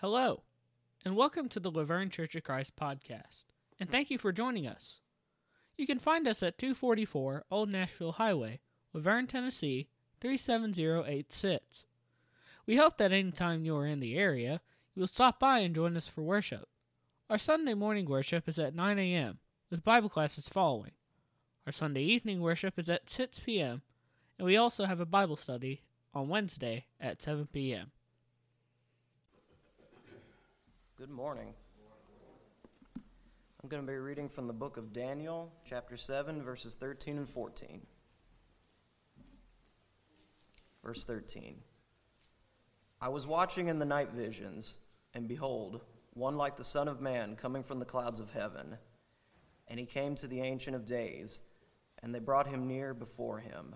Hello, and welcome to the La Vergne Church of Christ podcast, and thank you for joining us. You can find us at 244 Old Nashville Highway, La Vergne, Tennessee 37086. We hope that anytime you are in the area, you will stop by and join us for worship. Our Sunday morning worship is at 9 a.m., with Bible classes following. Our Sunday evening worship is at 6 p.m., and we also have a Bible study on Wednesday at 7 p.m. Good morning. I'm going to be reading from the book of Daniel, chapter 7, verses 13 and 14. Verse 13 I was watching in the night visions, and behold, one like the Son of Man coming from the clouds of heaven. And he came to the Ancient of Days, and they brought him near before him.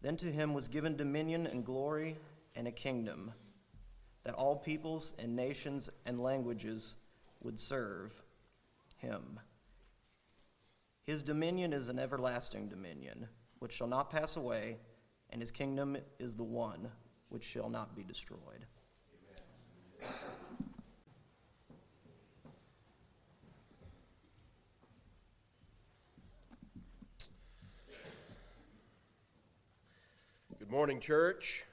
Then to him was given dominion and glory and a kingdom, that all peoples and nations and languages would serve him. His dominion is an everlasting dominion, which shall not pass away, and his kingdom is the one which shall not be destroyed. Good morning, church.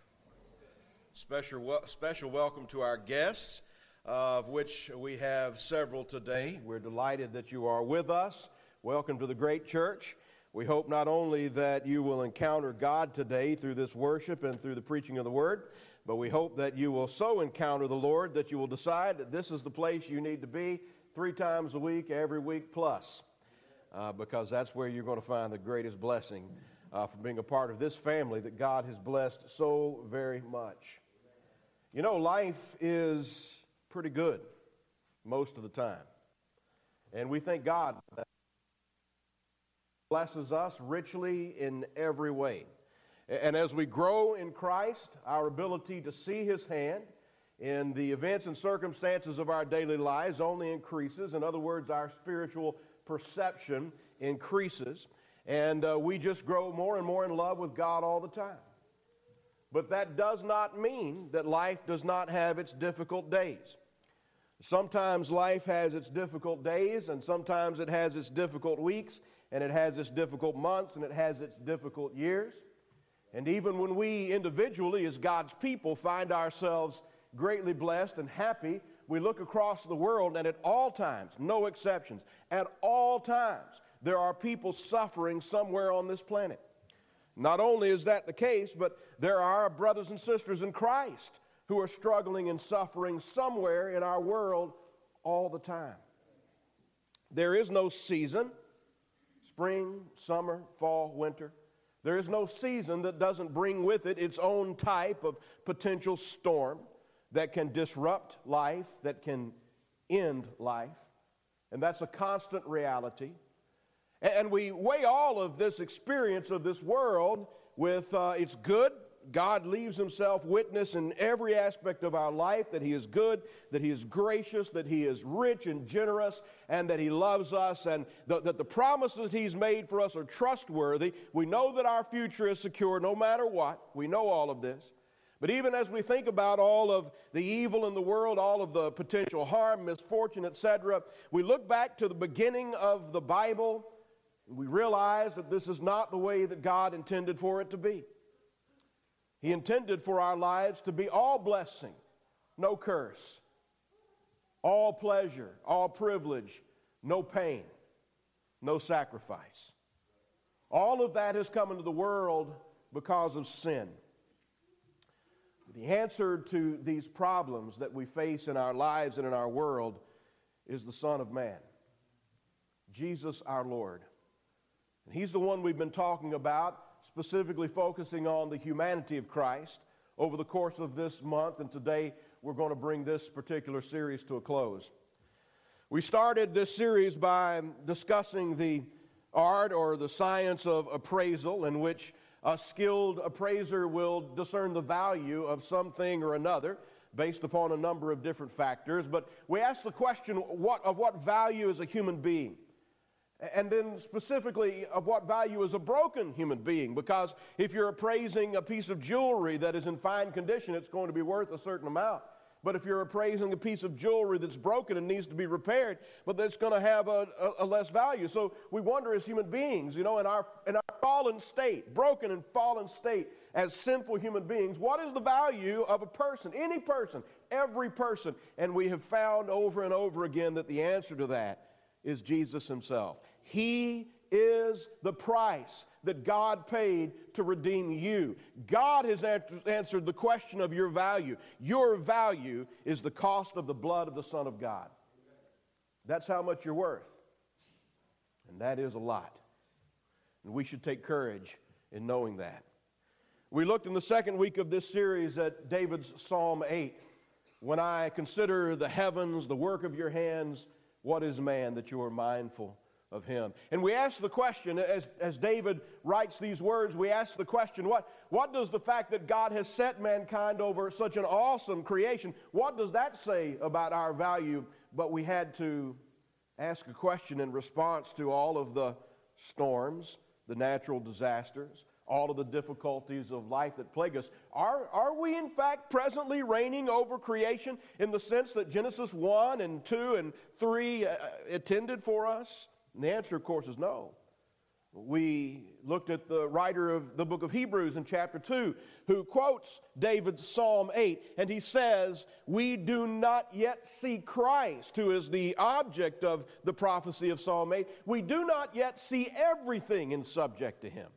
Special, special welcome to our guests, uh, of which we have several today. We're delighted that you are with us. Welcome to the great church. We hope not only that you will encounter God today through this worship and through the preaching of the word, but we hope that you will so encounter the Lord that you will decide that this is the place you need to be three times a week, every week plus, uh, because that's where you're going to find the greatest blessing uh, for being a part of this family that God has blessed so very much. You know, life is pretty good most of the time. And we thank God that blesses us richly in every way. And as we grow in Christ, our ability to see His hand in the events and circumstances of our daily lives only increases. In other words, our spiritual perception increases. And uh, we just grow more and more in love with God all the time. But that does not mean that life does not have its difficult days. Sometimes life has its difficult days, and sometimes it has its difficult weeks, and it has its difficult months, and it has its difficult years. And even when we individually, as God's people, find ourselves greatly blessed and happy, we look across the world, and at all times, no exceptions, at all times, there are people suffering somewhere on this planet. Not only is that the case, but there are brothers and sisters in Christ who are struggling and suffering somewhere in our world all the time. There is no season spring, summer, fall, winter. There is no season that doesn't bring with it its own type of potential storm that can disrupt life, that can end life. And that's a constant reality. And we weigh all of this experience of this world with uh, its good. God leaves himself witness in every aspect of our life that he is good, that he is gracious, that he is rich and generous, and that he loves us, and that the promises he's made for us are trustworthy. We know that our future is secure no matter what. We know all of this. But even as we think about all of the evil in the world, all of the potential harm, misfortune, etc., we look back to the beginning of the Bible we realize that this is not the way that God intended for it to be. He intended for our lives to be all blessing, no curse, all pleasure, all privilege, no pain, no sacrifice. All of that has come into the world because of sin. The answer to these problems that we face in our lives and in our world is the Son of Man, Jesus our Lord. And he's the one we've been talking about, specifically focusing on the humanity of Christ over the course of this month, and today we're going to bring this particular series to a close. We started this series by discussing the art or the science of appraisal, in which a skilled appraiser will discern the value of something or another based upon a number of different factors. But we asked the question what, of what value is a human being? And then, specifically, of what value is a broken human being? Because if you're appraising a piece of jewelry that is in fine condition, it's going to be worth a certain amount. But if you're appraising a piece of jewelry that's broken and needs to be repaired, but that's going to have a, a, a, less value. So we wonder as human beings, you know, in our, in our fallen state, broken and fallen state, as sinful human beings, what is the value of a person, any person, every person? And we have found over and over again that the answer to that is Jesus Himself. He is the price that God paid to redeem you. God has answered the question of your value. Your value is the cost of the blood of the Son of God. That's how much you're worth. And that is a lot. And we should take courage in knowing that. We looked in the second week of this series at David's Psalm 8. When I consider the heavens, the work of your hands, what is man that you are mindful of him. And we ask the question, as, as David writes these words, we ask the question, what, what does the fact that God has set mankind over such an awesome creation, what does that say about our value? But we had to ask a question in response to all of the storms, the natural disasters, all of the difficulties of life that plague us. Are, are we, in fact, presently reigning over creation in the sense that Genesis 1 and 2 and 3 uh, intended for us? And the answer, of course, is no. We looked at the writer of the book of Hebrews in chapter 2, who quotes David's Psalm 8, and he says, We do not yet see Christ, who is the object of the prophecy of Psalm 8. We do not yet see everything in subject to him,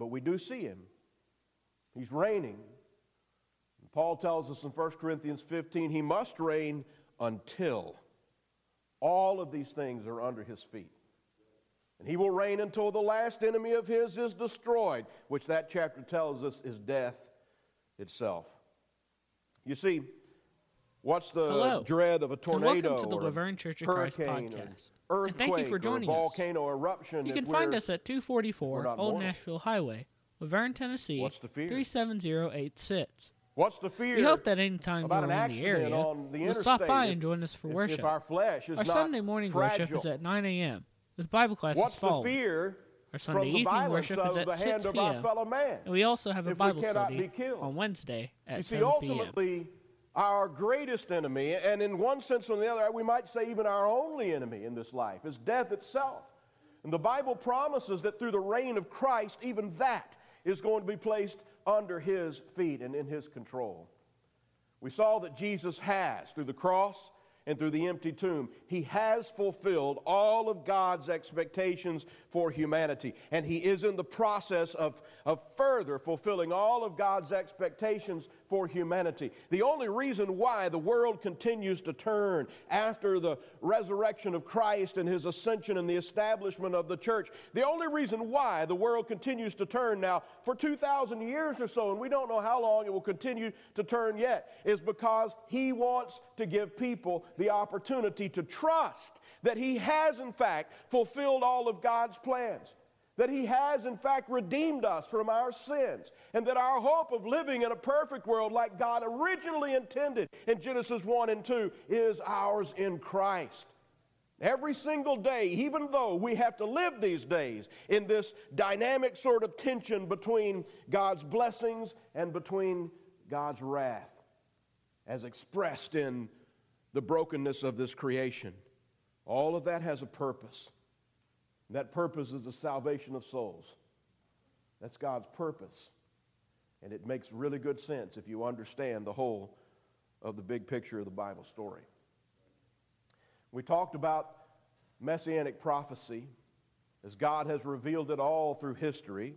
but we do see him. He's reigning. Paul tells us in 1 Corinthians 15, he must reign until all of these things are under his feet. And he will reign until the last enemy of his is destroyed, which that chapter tells us is death itself. You see, what's the Hello, dread of a tornado? And welcome to the La Vergne Church of Christ podcast. Earthquake and thank you for joining us. eruption. You can find us at 244 Old. Nashville Highway, La Vergne, Tennessee. What's the fear? 37086. What's the fear? We hope that anytime you're in the area, the you'll stop by and join us for if, worship. If our our Sunday morning fragile. worship is at 9 a.m. with Bible classes What's following. the fear our Sunday from the evening worship is at the 6 p.m. Of fellow man, and we also have a Bible study on Wednesday at you see, 7 ultimately, p.m. our greatest enemy, and in one sense or the other, we might say even our only enemy in this life, is death itself. And the Bible promises that through the reign of Christ, even that is going to be placed under his feet and in his control. We saw that Jesus has, through the cross and through the empty tomb, he has fulfilled all of God's expectations for humanity. And he is in the process of, of further fulfilling all of God's expectations for humanity. The only reason why the world continues to turn after the resurrection of Christ and his ascension and the establishment of the church, the only reason why the world continues to turn now for 2,000 years or so, and we don't know how long it will continue to turn yet, is because he wants to give people the opportunity to trust that he has, in fact, fulfilled all of God's plans that He has, in fact, redeemed us from our sins, and that our hope of living in a perfect world like God originally intended in Genesis 1 and 2 is ours in Christ. Every single day, even though we have to live these days in this dynamic sort of tension between God's blessings and between God's wrath, as expressed in the brokenness of this creation, all of that has a purpose. That purpose is the salvation of souls. That's God's purpose. And it makes really good sense if you understand the whole of the big picture of the Bible story. We talked about messianic prophecy as God has revealed it all through history.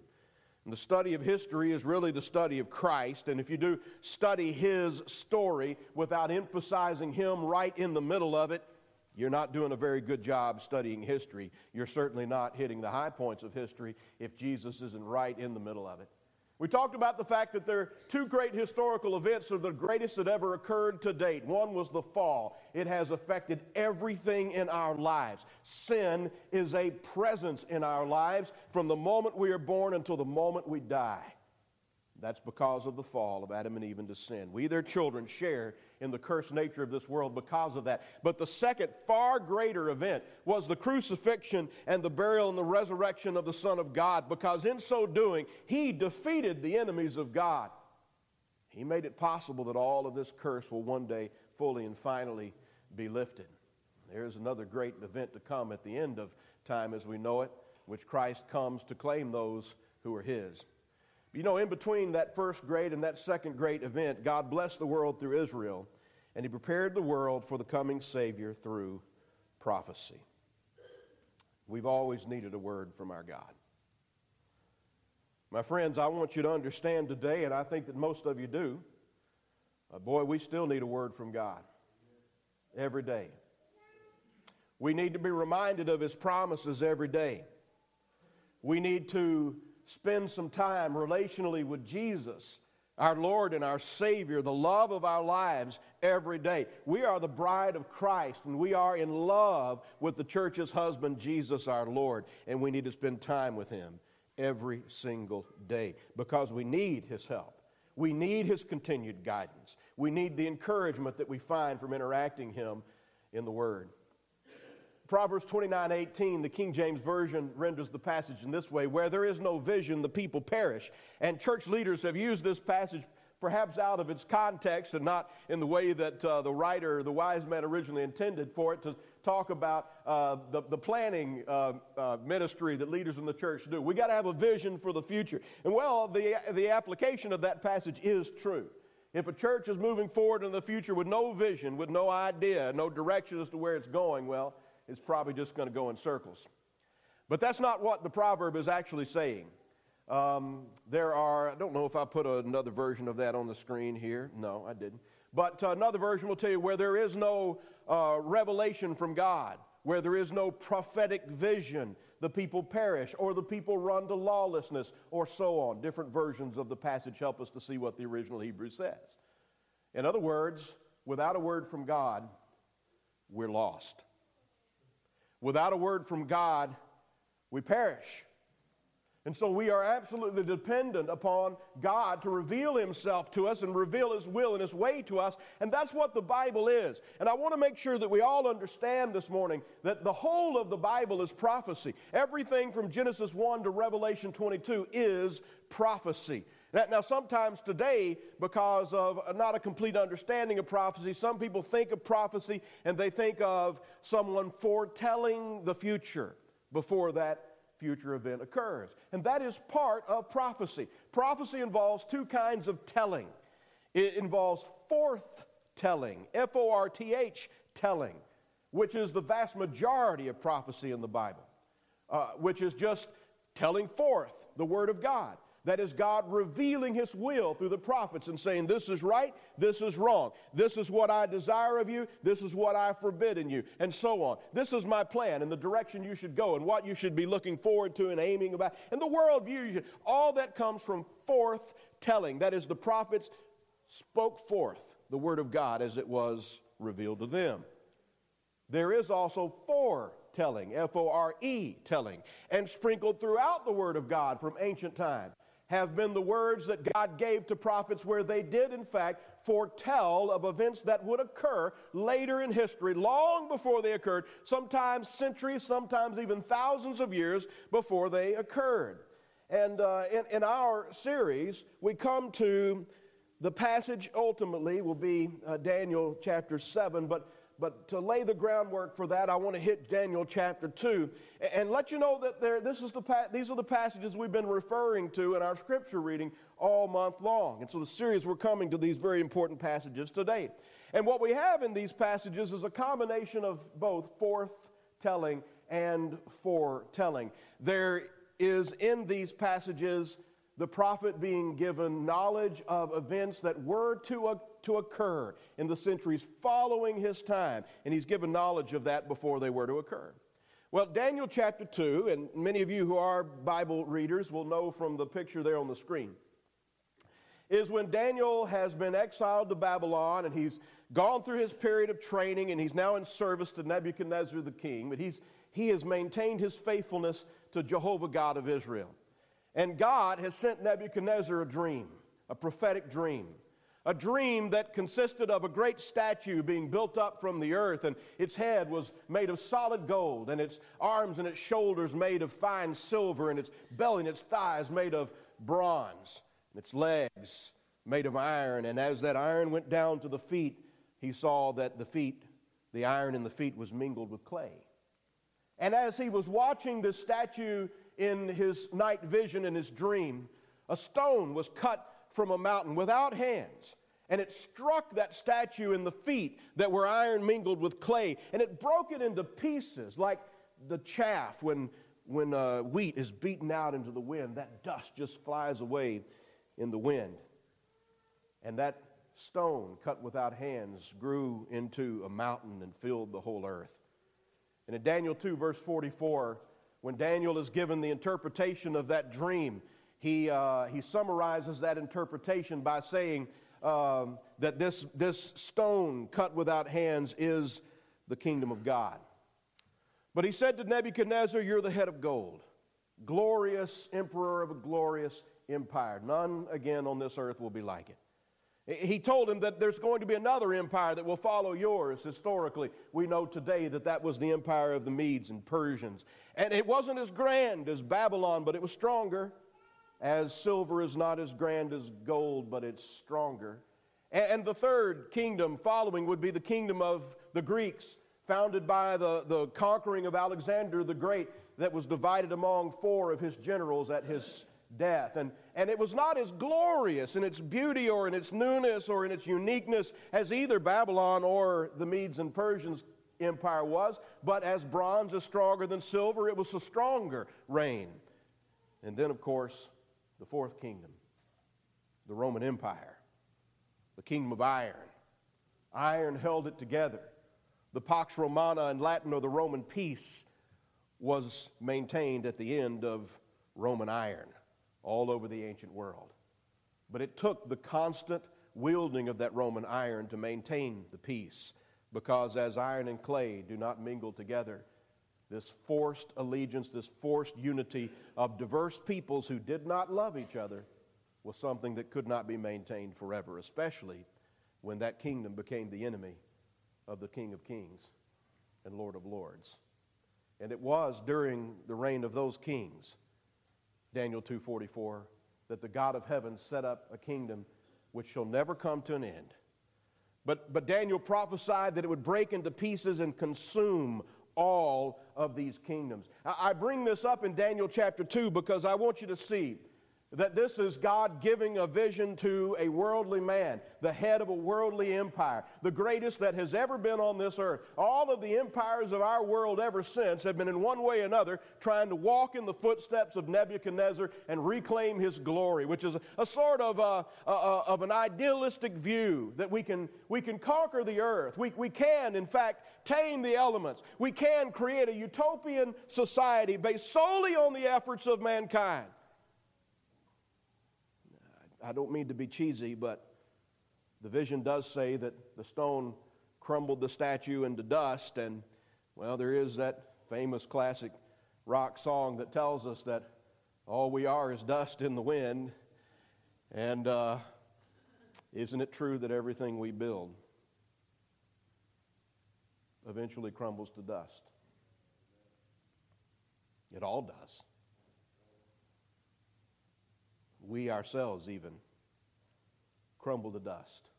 And the study of history is really the study of Christ. And if you do study his story without emphasizing him right in the middle of it, you're not doing a very good job studying history. You're certainly not hitting the high points of history if Jesus isn't right in the middle of it. We talked about the fact that there are two great historical events that are the greatest that ever occurred to date. One was the fall. It has affected everything in our lives. Sin is a presence in our lives from the moment we are born until the moment we die. That's because of the fall of Adam and Eve into sin. We, their children, share in the cursed nature of this world because of that. But the second, far greater event was the crucifixion and the burial and the resurrection of the Son of God, because in so doing, he defeated the enemies of God. He made it possible that all of this curse will one day fully and finally be lifted. There's another great event to come at the end of time as we know it, which Christ comes to claim those who are His. You know, in between that first great and that second great event, God blessed the world through Israel, and He prepared the world for the coming Savior through prophecy. We've always needed a word from our God. My friends, I want you to understand today, and I think that most of you do, uh, boy, we still need a word from God every day. We need to be reminded of His promises every day. We need to spend some time relationally with Jesus, our Lord and our Savior, the love of our lives every day. We are the bride of Christ, and we are in love with the church's husband, Jesus, our Lord, and we need to spend time with Him every single day because we need His help. We need His continued guidance. We need the encouragement that we find from interacting Him in the Word. Proverbs 29 18, the King James Version renders the passage in this way Where there is no vision, the people perish. And church leaders have used this passage perhaps out of its context and not in the way that uh, the writer, the wise man, originally intended for it to talk about uh, the, the planning uh, uh ministry that leaders in the church do. We got to have a vision for the future. And well, the, the application of that passage is true. If a church is moving forward in the future with no vision, with no idea, no direction as to where it's going, well, it's probably just going to go in circles. But that's not what the proverb is actually saying. Um, there are, I don't know if I put another version of that on the screen here. No, I didn't. But uh, another version will tell you where there is no uh, revelation from God, where there is no prophetic vision, the people perish, or the people run to lawlessness, or so on. Different versions of the passage help us to see what the original Hebrew says. In other words, without a word from God, we're lost. Without a word from God, we perish. And so we are absolutely dependent upon God to reveal Himself to us and reveal His will and His way to us. And that's what the Bible is. And I want to make sure that we all understand this morning that the whole of the Bible is prophecy. Everything from Genesis 1 to Revelation 22 is prophecy. Now, sometimes today, because of not a complete understanding of prophecy, some people think of prophecy and they think of someone foretelling the future before that future event occurs. And that is part of prophecy. Prophecy involves two kinds of telling it involves forth telling, F O R T H telling, which is the vast majority of prophecy in the Bible, uh, which is just telling forth the Word of God. That is God revealing His will through the prophets and saying, This is right, this is wrong. This is what I desire of you, this is what I forbid in you, and so on. This is my plan and the direction you should go and what you should be looking forward to and aiming about. And the worldview, all that comes from forth telling. That is, the prophets spoke forth the Word of God as it was revealed to them. There is also foretelling, F O R E telling, and sprinkled throughout the Word of God from ancient times have been the words that God gave to prophets where they did, in fact, foretell of events that would occur later in history, long before they occurred, sometimes centuries, sometimes even thousands of years before they occurred. And uh, in, in our series, we come to the passage ultimately will be uh, Daniel chapter 7, but but to lay the groundwork for that, I want to hit Daniel chapter 2 and let you know that there, this is the, these are the passages we've been referring to in our scripture reading all month long. And so, the series, we're coming to these very important passages today. And what we have in these passages is a combination of both forthtelling and foretelling. There is in these passages the prophet being given knowledge of events that were to, uh, to occur in the centuries following his time, and he's given knowledge of that before they were to occur. Well, Daniel chapter 2, and many of you who are Bible readers will know from the picture there on the screen, is when Daniel has been exiled to Babylon and he's gone through his period of training and he's now in service to Nebuchadnezzar the king, but he's, he has maintained his faithfulness to Jehovah God of Israel. And God has sent Nebuchadnezzar a dream, a prophetic dream. A dream that consisted of a great statue being built up from the earth, and its head was made of solid gold, and its arms and its shoulders made of fine silver, and its belly and its thighs made of bronze, and its legs made of iron, and as that iron went down to the feet, he saw that the feet, the iron in the feet, was mingled with clay. And as he was watching this statue in his night vision, in his dream, a stone was cut from a mountain without hands. And it struck that statue in the feet that were iron mingled with clay, and it broke it into pieces like the chaff when, when uh, wheat is beaten out into the wind. That dust just flies away in the wind. And that stone cut without hands grew into a mountain and filled the whole earth. And in Daniel 2, verse 44, when Daniel is given the interpretation of that dream, he, uh, he summarizes that interpretation by saying um, that this, this stone cut without hands is the kingdom of God. But he said to Nebuchadnezzar, You're the head of gold, glorious emperor of a glorious empire. None again on this earth will be like it. He told him that there's going to be another empire that will follow yours historically. We know today that that was the empire of the Medes and Persians. And it wasn't as grand as Babylon, but it was stronger, as silver is not as grand as gold, but it's stronger. And the third kingdom following would be the kingdom of the Greeks, founded by the, the conquering of Alexander the Great, that was divided among four of his generals at his death. And, and it was not as glorious in its beauty or in its newness or in its uniqueness as either Babylon or the Medes and Persians empire was, but as bronze is stronger than silver, it was a stronger reign. And then, of course, the fourth kingdom, the Roman Empire, the kingdom of iron. Iron held it together. The Pax Romana in Latin, or the Roman peace, was maintained at the end of Roman iron all over the ancient world. But it took the constant wielding of that Roman iron to maintain the peace, because as iron and clay do not mingle together, this forced allegiance, this forced unity of diverse peoples who did not love each other was something that could not be maintained forever, especially when that kingdom became the enemy of the King of Kings and Lord of Lords. And it was during the reign of those kings Daniel 2:44, that the God of heaven set up a kingdom which shall never come to an end. But, but Daniel prophesied that it would break into pieces and consume all of these kingdoms. I, bring this up in Daniel chapter 2 because I want you to see that this is God giving a vision to a worldly man, the head of a worldly empire, the greatest that has ever been on this earth. All of the empires of our world ever since have been, in one way or another, trying to walk in the footsteps of Nebuchadnezzar and reclaim his glory, which is a, a sort of, a, a, of an idealistic view that we can, we can conquer the earth. We, we can, in fact, tame the elements. We can create a utopian society based solely on the efforts of mankind. I don't mean to be cheesy, but the vision does say that the stone crumbled the statue into dust, and well, there is that famous classic rock song that tells us that all we are is dust in the wind. And uh, isn't it true that everything we build eventually crumbles to dust? It all does we ourselves even crumble to dust.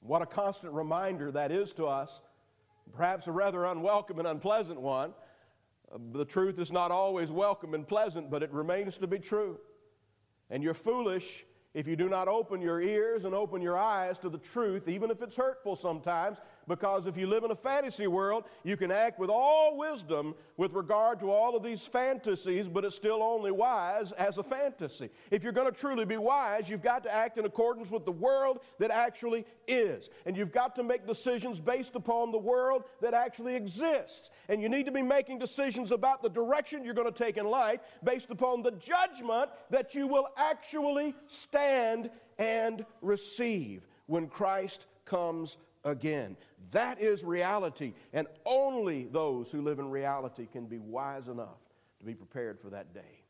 What a constant reminder that is to us, perhaps a rather unwelcome and unpleasant one. The truth is not always welcome and pleasant, but it remains to be true. And you're foolish if you do not open your ears and open your eyes to the truth, even if it's hurtful sometimes, because if you live in a fantasy world, you can act with all wisdom with regard to all of these fantasies, but it's still only wise as a fantasy. If you're going to truly be wise, you've got to act in accordance with the world that actually is. And you've got to make decisions based upon the world that actually exists. And you need to be making decisions about the direction you're going to take in life based upon the judgment that you will actually stand and receive when Christ comes again. That is reality, and only those who live in reality can be wise enough to be prepared for that day.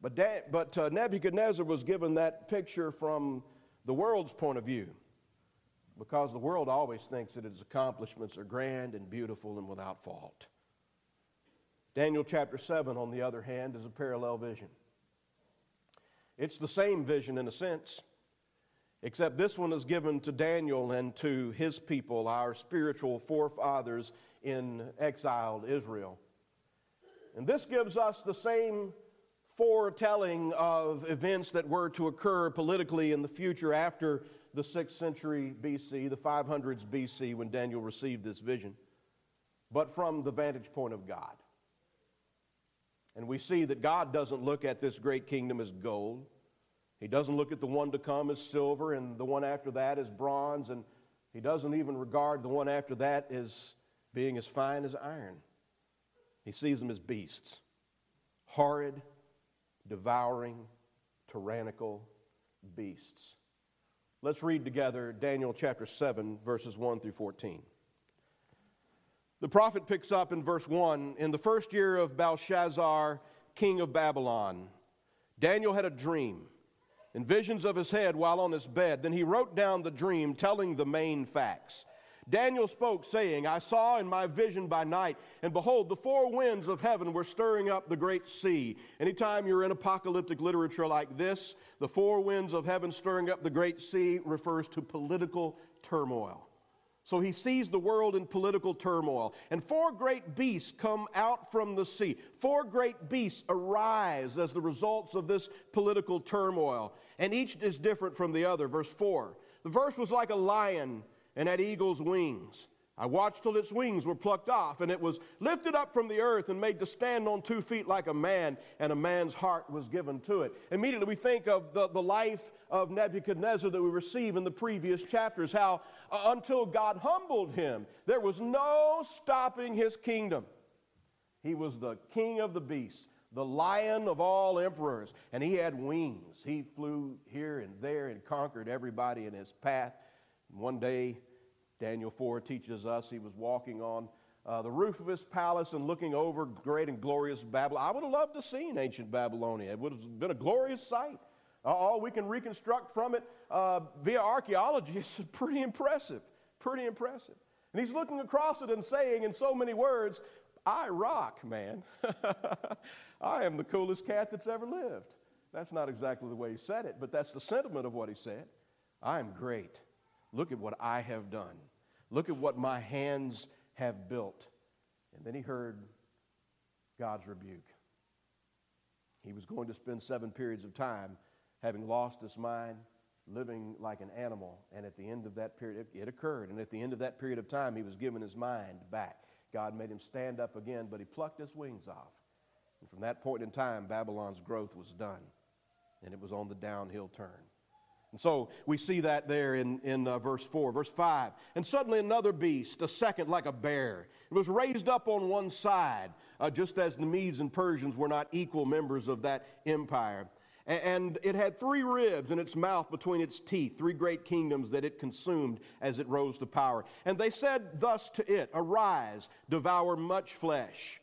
But, da- but uh, Nebuchadnezzar was given that picture from the world's point of view because the world always thinks that its accomplishments are grand and beautiful and without fault. Daniel chapter 7, on the other hand, is a parallel vision. It's the same vision in a sense, except this one is given to Daniel and to his people, our spiritual forefathers in exiled Israel. And this gives us the same foretelling of events that were to occur politically in the future after the 6th century BC, the 500s BC, when Daniel received this vision, but from the vantage point of God. And we see that God doesn't look at this great kingdom as gold. He doesn't look at the one to come as silver and the one after that as bronze, and he doesn't even regard the one after that as being as fine as iron. He sees them as beasts horrid, devouring, tyrannical beasts. Let's read together Daniel chapter 7, verses 1 through 14. The prophet picks up in verse 1 In the first year of Belshazzar, king of Babylon, Daniel had a dream and visions of his head while on his bed. Then he wrote down the dream, telling the main facts. Daniel spoke, saying, I saw in my vision by night, and behold, the four winds of heaven were stirring up the great sea. Anytime you're in apocalyptic literature like this, the four winds of heaven stirring up the great sea refers to political turmoil. So he sees the world in political turmoil. And four great beasts come out from the sea. Four great beasts arise as the results of this political turmoil. And each is different from the other. Verse 4. The verse was like a lion and had eagle's wings. I watched till its wings were plucked off, and it was lifted up from the earth and made to stand on two feet like a man, and a man's heart was given to it. Immediately we think of the, the life of Nebuchadnezzar that we receive in the previous chapters, how uh, until God humbled him, there was no stopping his kingdom. He was the king of the beasts, the lion of all emperors, and he had wings. He flew here and there and conquered everybody in his path. One day, Daniel 4 teaches us he was walking on uh, the roof of his palace and looking over great and glorious Babylon. I would have loved to seen ancient Babylonia. It would have been a glorious sight. Uh, all we can reconstruct from it uh, via archaeology is pretty impressive. Pretty impressive. And he's looking across it and saying in so many words, I rock, man. I am the coolest cat that's ever lived. That's not exactly the way he said it, but that's the sentiment of what he said. I am great. Look at what I have done. Look at what my hands have built. And then he heard God's rebuke. He was going to spend seven periods of time having lost his mind, living like an animal. And at the end of that period, it occurred. And at the end of that period of time, he was given his mind back. God made him stand up again, but he plucked his wings off. And from that point in time, Babylon's growth was done, and it was on the downhill turn. And so we see that there in, in uh, verse 4. Verse 5 And suddenly another beast, a second like a bear, it was raised up on one side, uh, just as the Medes and Persians were not equal members of that empire. And it had three ribs in its mouth between its teeth, three great kingdoms that it consumed as it rose to power. And they said thus to it Arise, devour much flesh.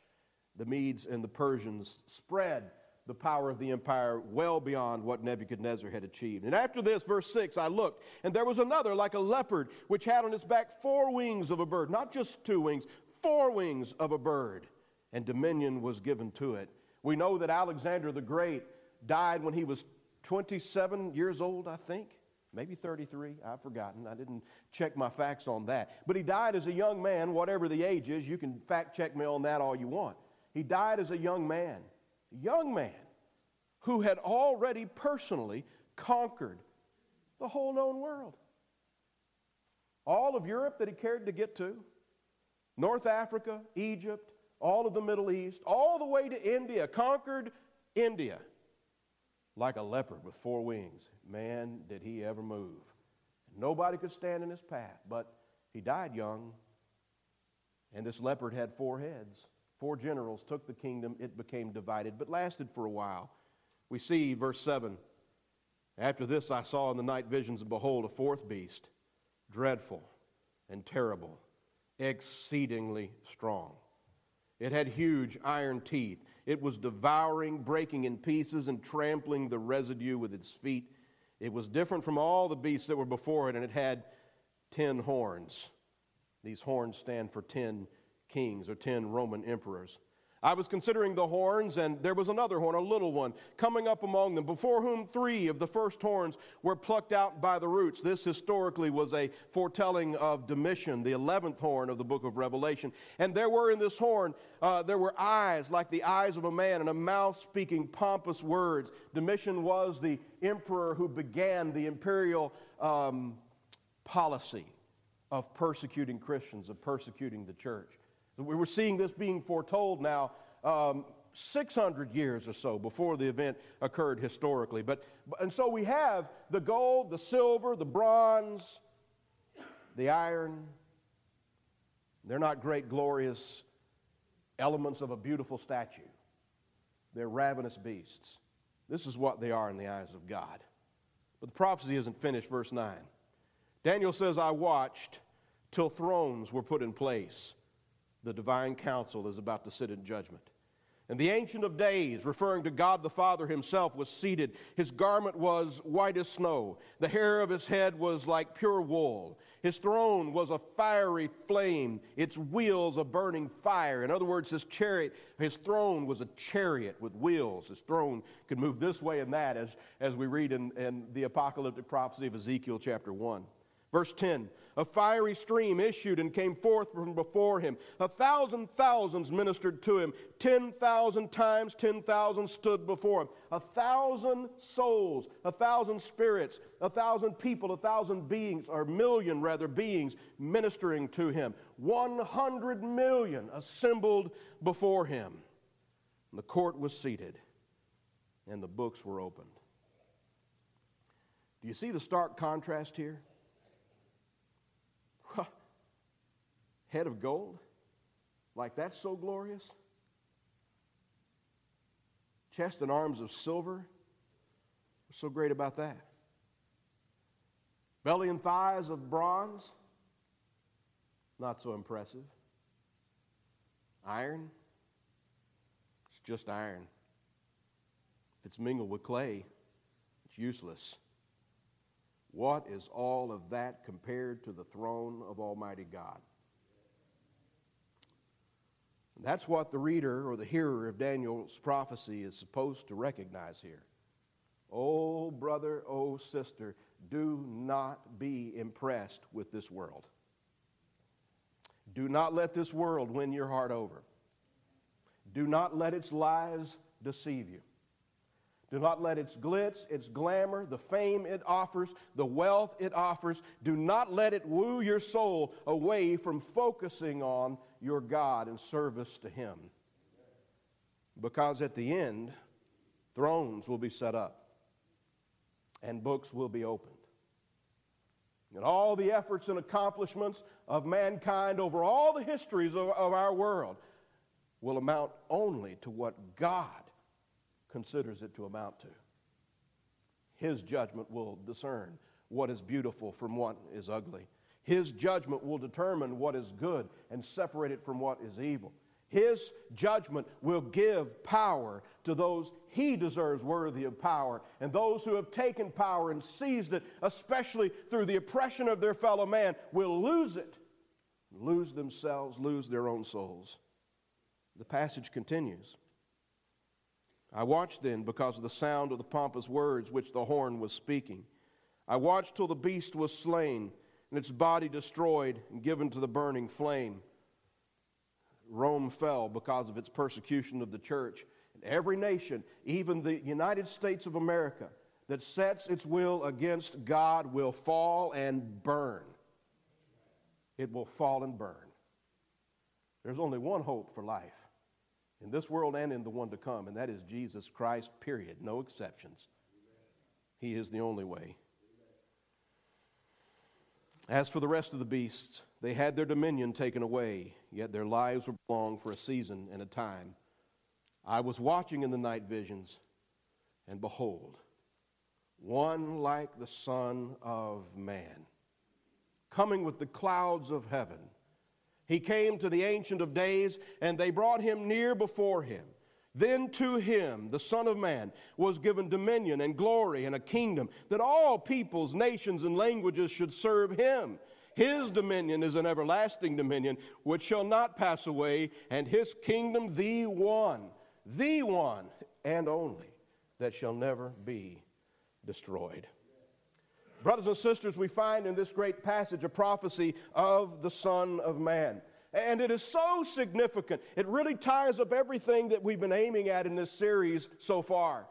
The Medes and the Persians spread the power of the empire well beyond what Nebuchadnezzar had achieved. And after this, verse 6, I looked, and there was another like a leopard, which had on its back four wings of a bird, not just two wings, four wings of a bird, and dominion was given to it. We know that Alexander the Great died when he was 27 years old, I think. Maybe 33, I've forgotten. I didn't check my facts on that. But he died as a young man, whatever the age is. You can fact check me on that all you want. He died as a young man a young man who had already personally conquered the whole known world. All of Europe that he cared to get to, North Africa, Egypt, all of the Middle East, all the way to India, conquered India like a leopard with four wings. Man, did he ever move. Nobody could stand in his path, but he died young, and this leopard had four heads. Four generals took the kingdom, it became divided, but lasted for a while. We see, verse 7 After this I saw in the night visions, and behold, a fourth beast, dreadful and terrible, exceedingly strong. It had huge iron teeth. It was devouring, breaking in pieces, and trampling the residue with its feet. It was different from all the beasts that were before it, and it had ten horns. These horns stand for ten kings or ten Roman emperors. I was considering the horns, and there was another horn, a little one, coming up among them, before whom three of the first horns were plucked out by the roots. This historically was a foretelling of Domitian, the eleventh horn of the book of Revelation. And there were in this horn, uh, there were eyes like the eyes of a man, and a mouth speaking pompous words. Domitian was the emperor who began the imperial um, policy of persecuting Christians, of persecuting the church. We were seeing this being foretold now um, 600 years or so before the event occurred historically. But, and so we have the gold, the silver, the bronze, the iron. They're not great, glorious elements of a beautiful statue. They're ravenous beasts. This is what they are in the eyes of God. But the prophecy isn't finished, verse 9. Daniel says, I watched till thrones were put in place the divine council is about to sit in judgment. And the Ancient of Days, referring to God the Father himself, was seated. His garment was white as snow. The hair of his head was like pure wool. His throne was a fiery flame, its wheels a burning fire. In other words, his chariot, his throne was a chariot with wheels. His throne could move this way and that, as, as we read in, in the apocalyptic prophecy of Ezekiel chapter 1. Verse 10 A fiery stream issued and came forth from before him. A thousand thousands ministered to him. Ten thousand times ten thousand stood before him. A thousand souls, a thousand spirits, a thousand people, a thousand beings, or million rather, beings ministering to him. One hundred million assembled before him. And the court was seated, and the books were opened. Do you see the stark contrast here? Head of gold? Like that's so glorious? Chest and arms of silver? What's so great about that? Belly and thighs of bronze? Not so impressive. Iron? It's just iron. If it's mingled with clay, it's useless. What is all of that compared to the throne of Almighty God? That's what the reader or the hearer of Daniel's prophecy is supposed to recognize here. Oh, brother, oh, sister, do not be impressed with this world. Do not let this world win your heart over. Do not let its lies deceive you. Do not let its glitz, its glamour, the fame it offers, the wealth it offers, do not let it woo your soul away from focusing on your God and service to Him. Because at the end, thrones will be set up and books will be opened. And all the efforts and accomplishments of mankind over all the histories of, of our world will amount only to what God considers it to amount to. His judgment will discern what is beautiful from what is ugly. His judgment will determine what is good and separate it from what is evil. His judgment will give power to those he deserves worthy of power. And those who have taken power and seized it, especially through the oppression of their fellow man, will lose it, lose themselves, lose their own souls. The passage continues. I watched then because of the sound of the pompous words which the horn was speaking. I watched till the beast was slain and its body destroyed and given to the burning flame. Rome fell because of its persecution of the church. And every nation, even the United States of America, that sets its will against God will fall and burn. It will fall and burn. There's only one hope for life in this world and in the one to come, and that is Jesus Christ, period. No exceptions. He is the only way. As for the rest of the beasts, they had their dominion taken away, yet their lives were long for a season and a time. I was watching in the night visions, and behold, one like the Son of Man, coming with the clouds of heaven. He came to the Ancient of Days, and they brought him near before him. Then to him, the Son of Man, was given dominion and glory and a kingdom that all peoples, nations, and languages should serve him. His dominion is an everlasting dominion which shall not pass away, and his kingdom the one, the one and only that shall never be destroyed. Brothers and sisters, we find in this great passage a prophecy of the Son of Man. And it is so significant. It really ties up everything that we've been aiming at in this series so far.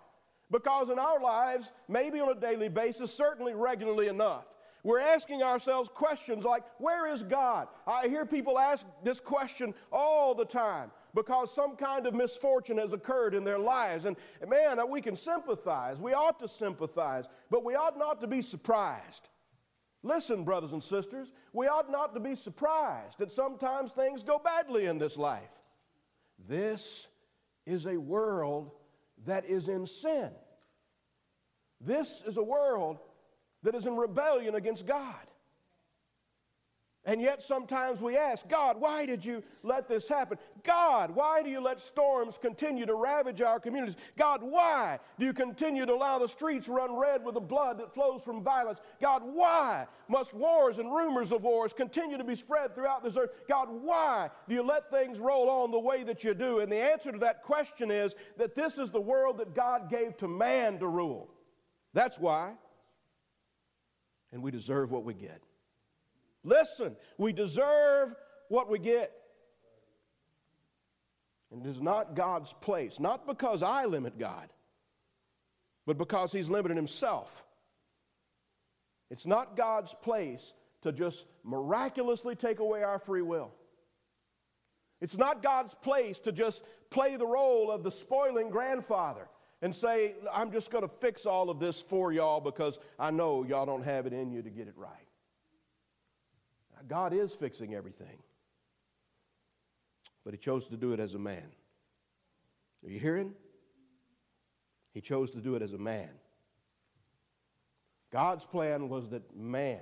Because in our lives, maybe on a daily basis, certainly regularly enough, we're asking ourselves questions like, Where is God? I hear people ask this question all the time because some kind of misfortune has occurred in their lives. And man, uh, we can sympathize. We ought to sympathize, but we ought not to be surprised. Listen, brothers and sisters, we ought not to be surprised that sometimes things go badly in this life. This is a world that is in sin. This is a world that is in rebellion against God. And yet sometimes we ask, God, why did you let this happen? God, why do you let storms continue to ravage our communities? God, why do you continue to allow the streets run red with the blood that flows from violence? God, why must wars and rumors of wars continue to be spread throughout this earth? God, why do you let things roll on the way that you do? And the answer to that question is that this is the world that God gave to man to rule. That's why. And we deserve what we get. Listen, we deserve what we get. And it is not God's place, not because I limit God, but because He's limited Himself. It's not God's place to just miraculously take away our free will. It's not God's place to just play the role of the spoiling grandfather and say, I'm just going to fix all of this for y'all because I know y'all don't have it in you to get it right. God is fixing everything. But he chose to do it as a man. Are you hearing? He chose to do it as a man. God's plan was that man,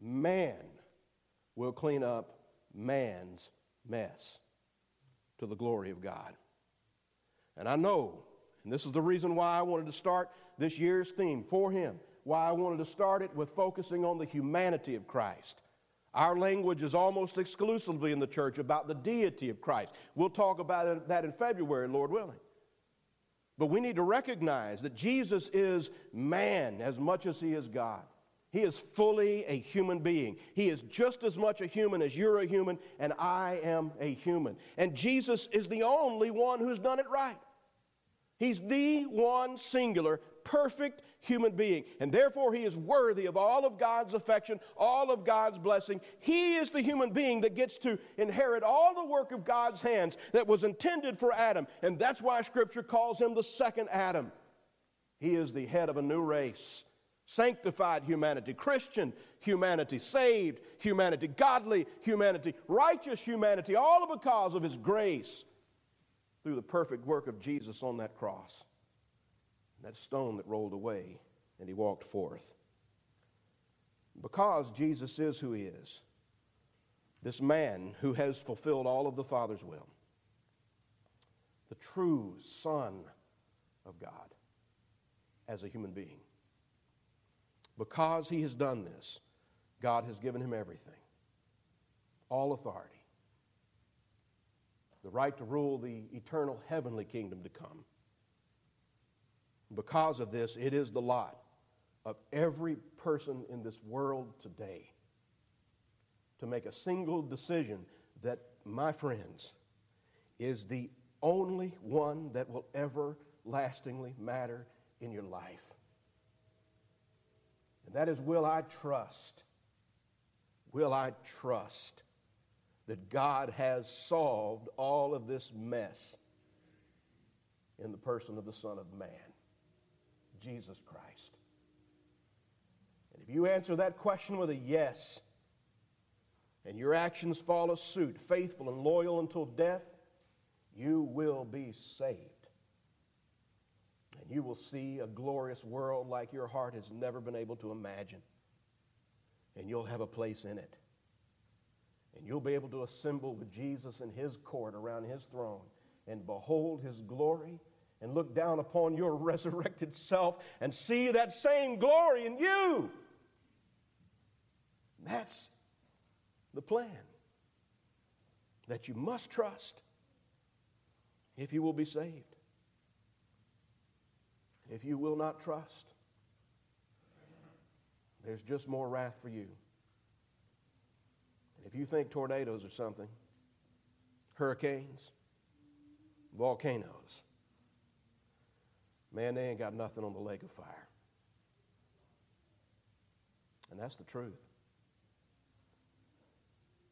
man will clean up man's mess to the glory of God. And I know, and this is the reason why I wanted to start this year's theme for him, why I wanted to start it with focusing on the humanity of Christ. Our language is almost exclusively in the church about the deity of Christ. We'll talk about that in February, Lord willing. But we need to recognize that Jesus is man as much as he is God. He is fully a human being. He is just as much a human as you're a human, and I am a human. And Jesus is the only one who's done it right. He's the one singular perfect human being. And therefore, he is worthy of all of God's affection, all of God's blessing. He is the human being that gets to inherit all the work of God's hands that was intended for Adam. And that's why Scripture calls him the second Adam. He is the head of a new race sanctified humanity, Christian humanity, saved humanity, godly humanity, righteous humanity, all because of His grace through the perfect work of Jesus on that cross that stone that rolled away, and he walked forth. Because Jesus is who he is, this man who has fulfilled all of the Father's will, the true Son of God as a human being. Because he has done this, God has given him everything all authority, the right to rule the eternal heavenly kingdom to come because of this, it is the lot of every person in this world today to make a single decision that, my friends, is the only one that will ever lastingly matter in your life. And that is will I trust? Will I trust that God has solved all of this mess in the person of the Son of Man? Jesus Christ? And if you answer that question with a yes, and your actions follow suit, faithful and loyal until death, you will be saved. And you will see a glorious world like your heart has never been able to imagine. And you'll have a place in it. And you'll be able to assemble with Jesus in his court around his throne and behold his glory and look down upon your resurrected self and see that same glory in you. That's the plan that you must trust if you will be saved. If you will not trust, there's just more wrath for you. And if you think tornadoes are something, hurricanes, volcanoes, man, they ain't got nothing on the lake of fire. And that's the truth.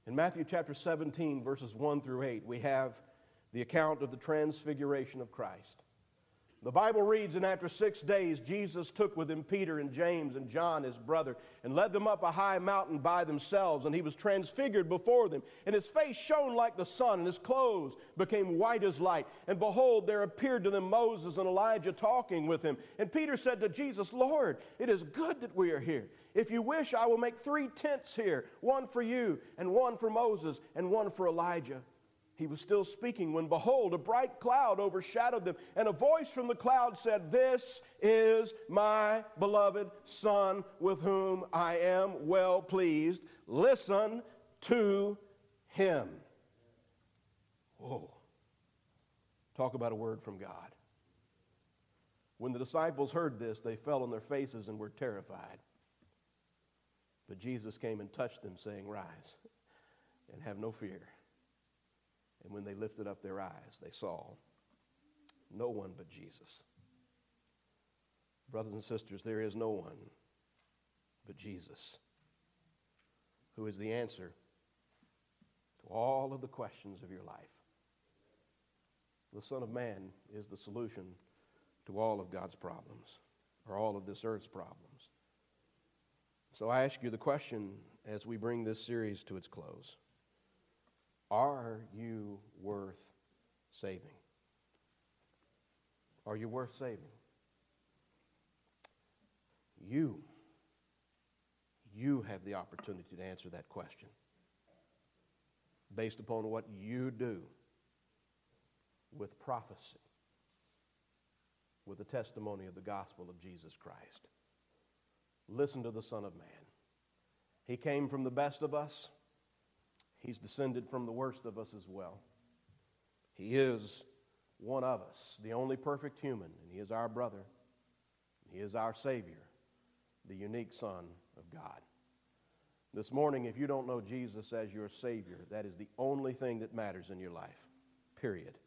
In Matthew chapter 17, verses 1 through 8, we have the account of the transfiguration of Christ. The Bible reads, and after six days, Jesus took with him Peter and James and John, his brother, and led them up a high mountain by themselves. And he was transfigured before them. And his face shone like the sun, and his clothes became white as light. And behold, there appeared to them Moses and Elijah talking with him. And Peter said to Jesus, Lord, it is good that we are here. If you wish, I will make three tents here one for you, and one for Moses, and one for Elijah. He was still speaking when, behold, a bright cloud overshadowed them, and a voice from the cloud said, This is my beloved Son, with whom I am well pleased. Listen to him. Whoa. Talk about a word from God. When the disciples heard this, they fell on their faces and were terrified. But Jesus came and touched them, saying, Rise and have no fear. And when they lifted up their eyes, they saw no one but Jesus. Brothers and sisters, there is no one but Jesus who is the answer to all of the questions of your life. The Son of Man is the solution to all of God's problems, or all of this earth's problems. So I ask you the question as we bring this series to its close. Are you worth saving? Are you worth saving? You, you have the opportunity to answer that question based upon what you do with prophecy, with the testimony of the gospel of Jesus Christ. Listen to the Son of Man. He came from the best of us. He's descended from the worst of us as well. He is one of us, the only perfect human, and He is our brother. He is our Savior, the unique Son of God. This morning, if you don't know Jesus as your Savior, that is the only thing that matters in your life, period.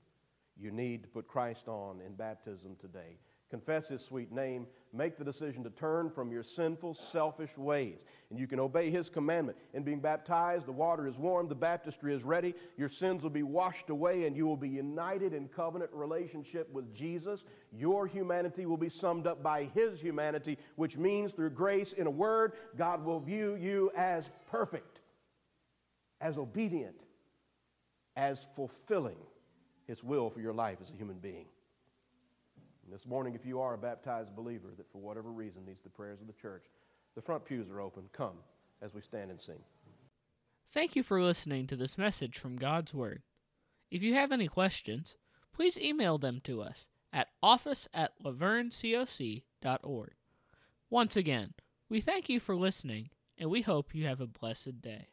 You need to put Christ on in baptism today confess his sweet name, make the decision to turn from your sinful, selfish ways. And you can obey his commandment. In being baptized, the water is warm, the baptistry is ready, your sins will be washed away, and you will be united in covenant relationship with Jesus. Your humanity will be summed up by his humanity, which means through grace, in a word, God will view you as perfect, as obedient, as fulfilling his will for your life as a human being. And this morning, if you are a baptized believer that for whatever reason needs the prayers of the church, the front pews are open. Come as we stand and sing. Thank you for listening to this message from God's Word. If you have any questions, please email them to us at office at lavergnecoc.org. Once again, we thank you for listening, and we hope you have a blessed day.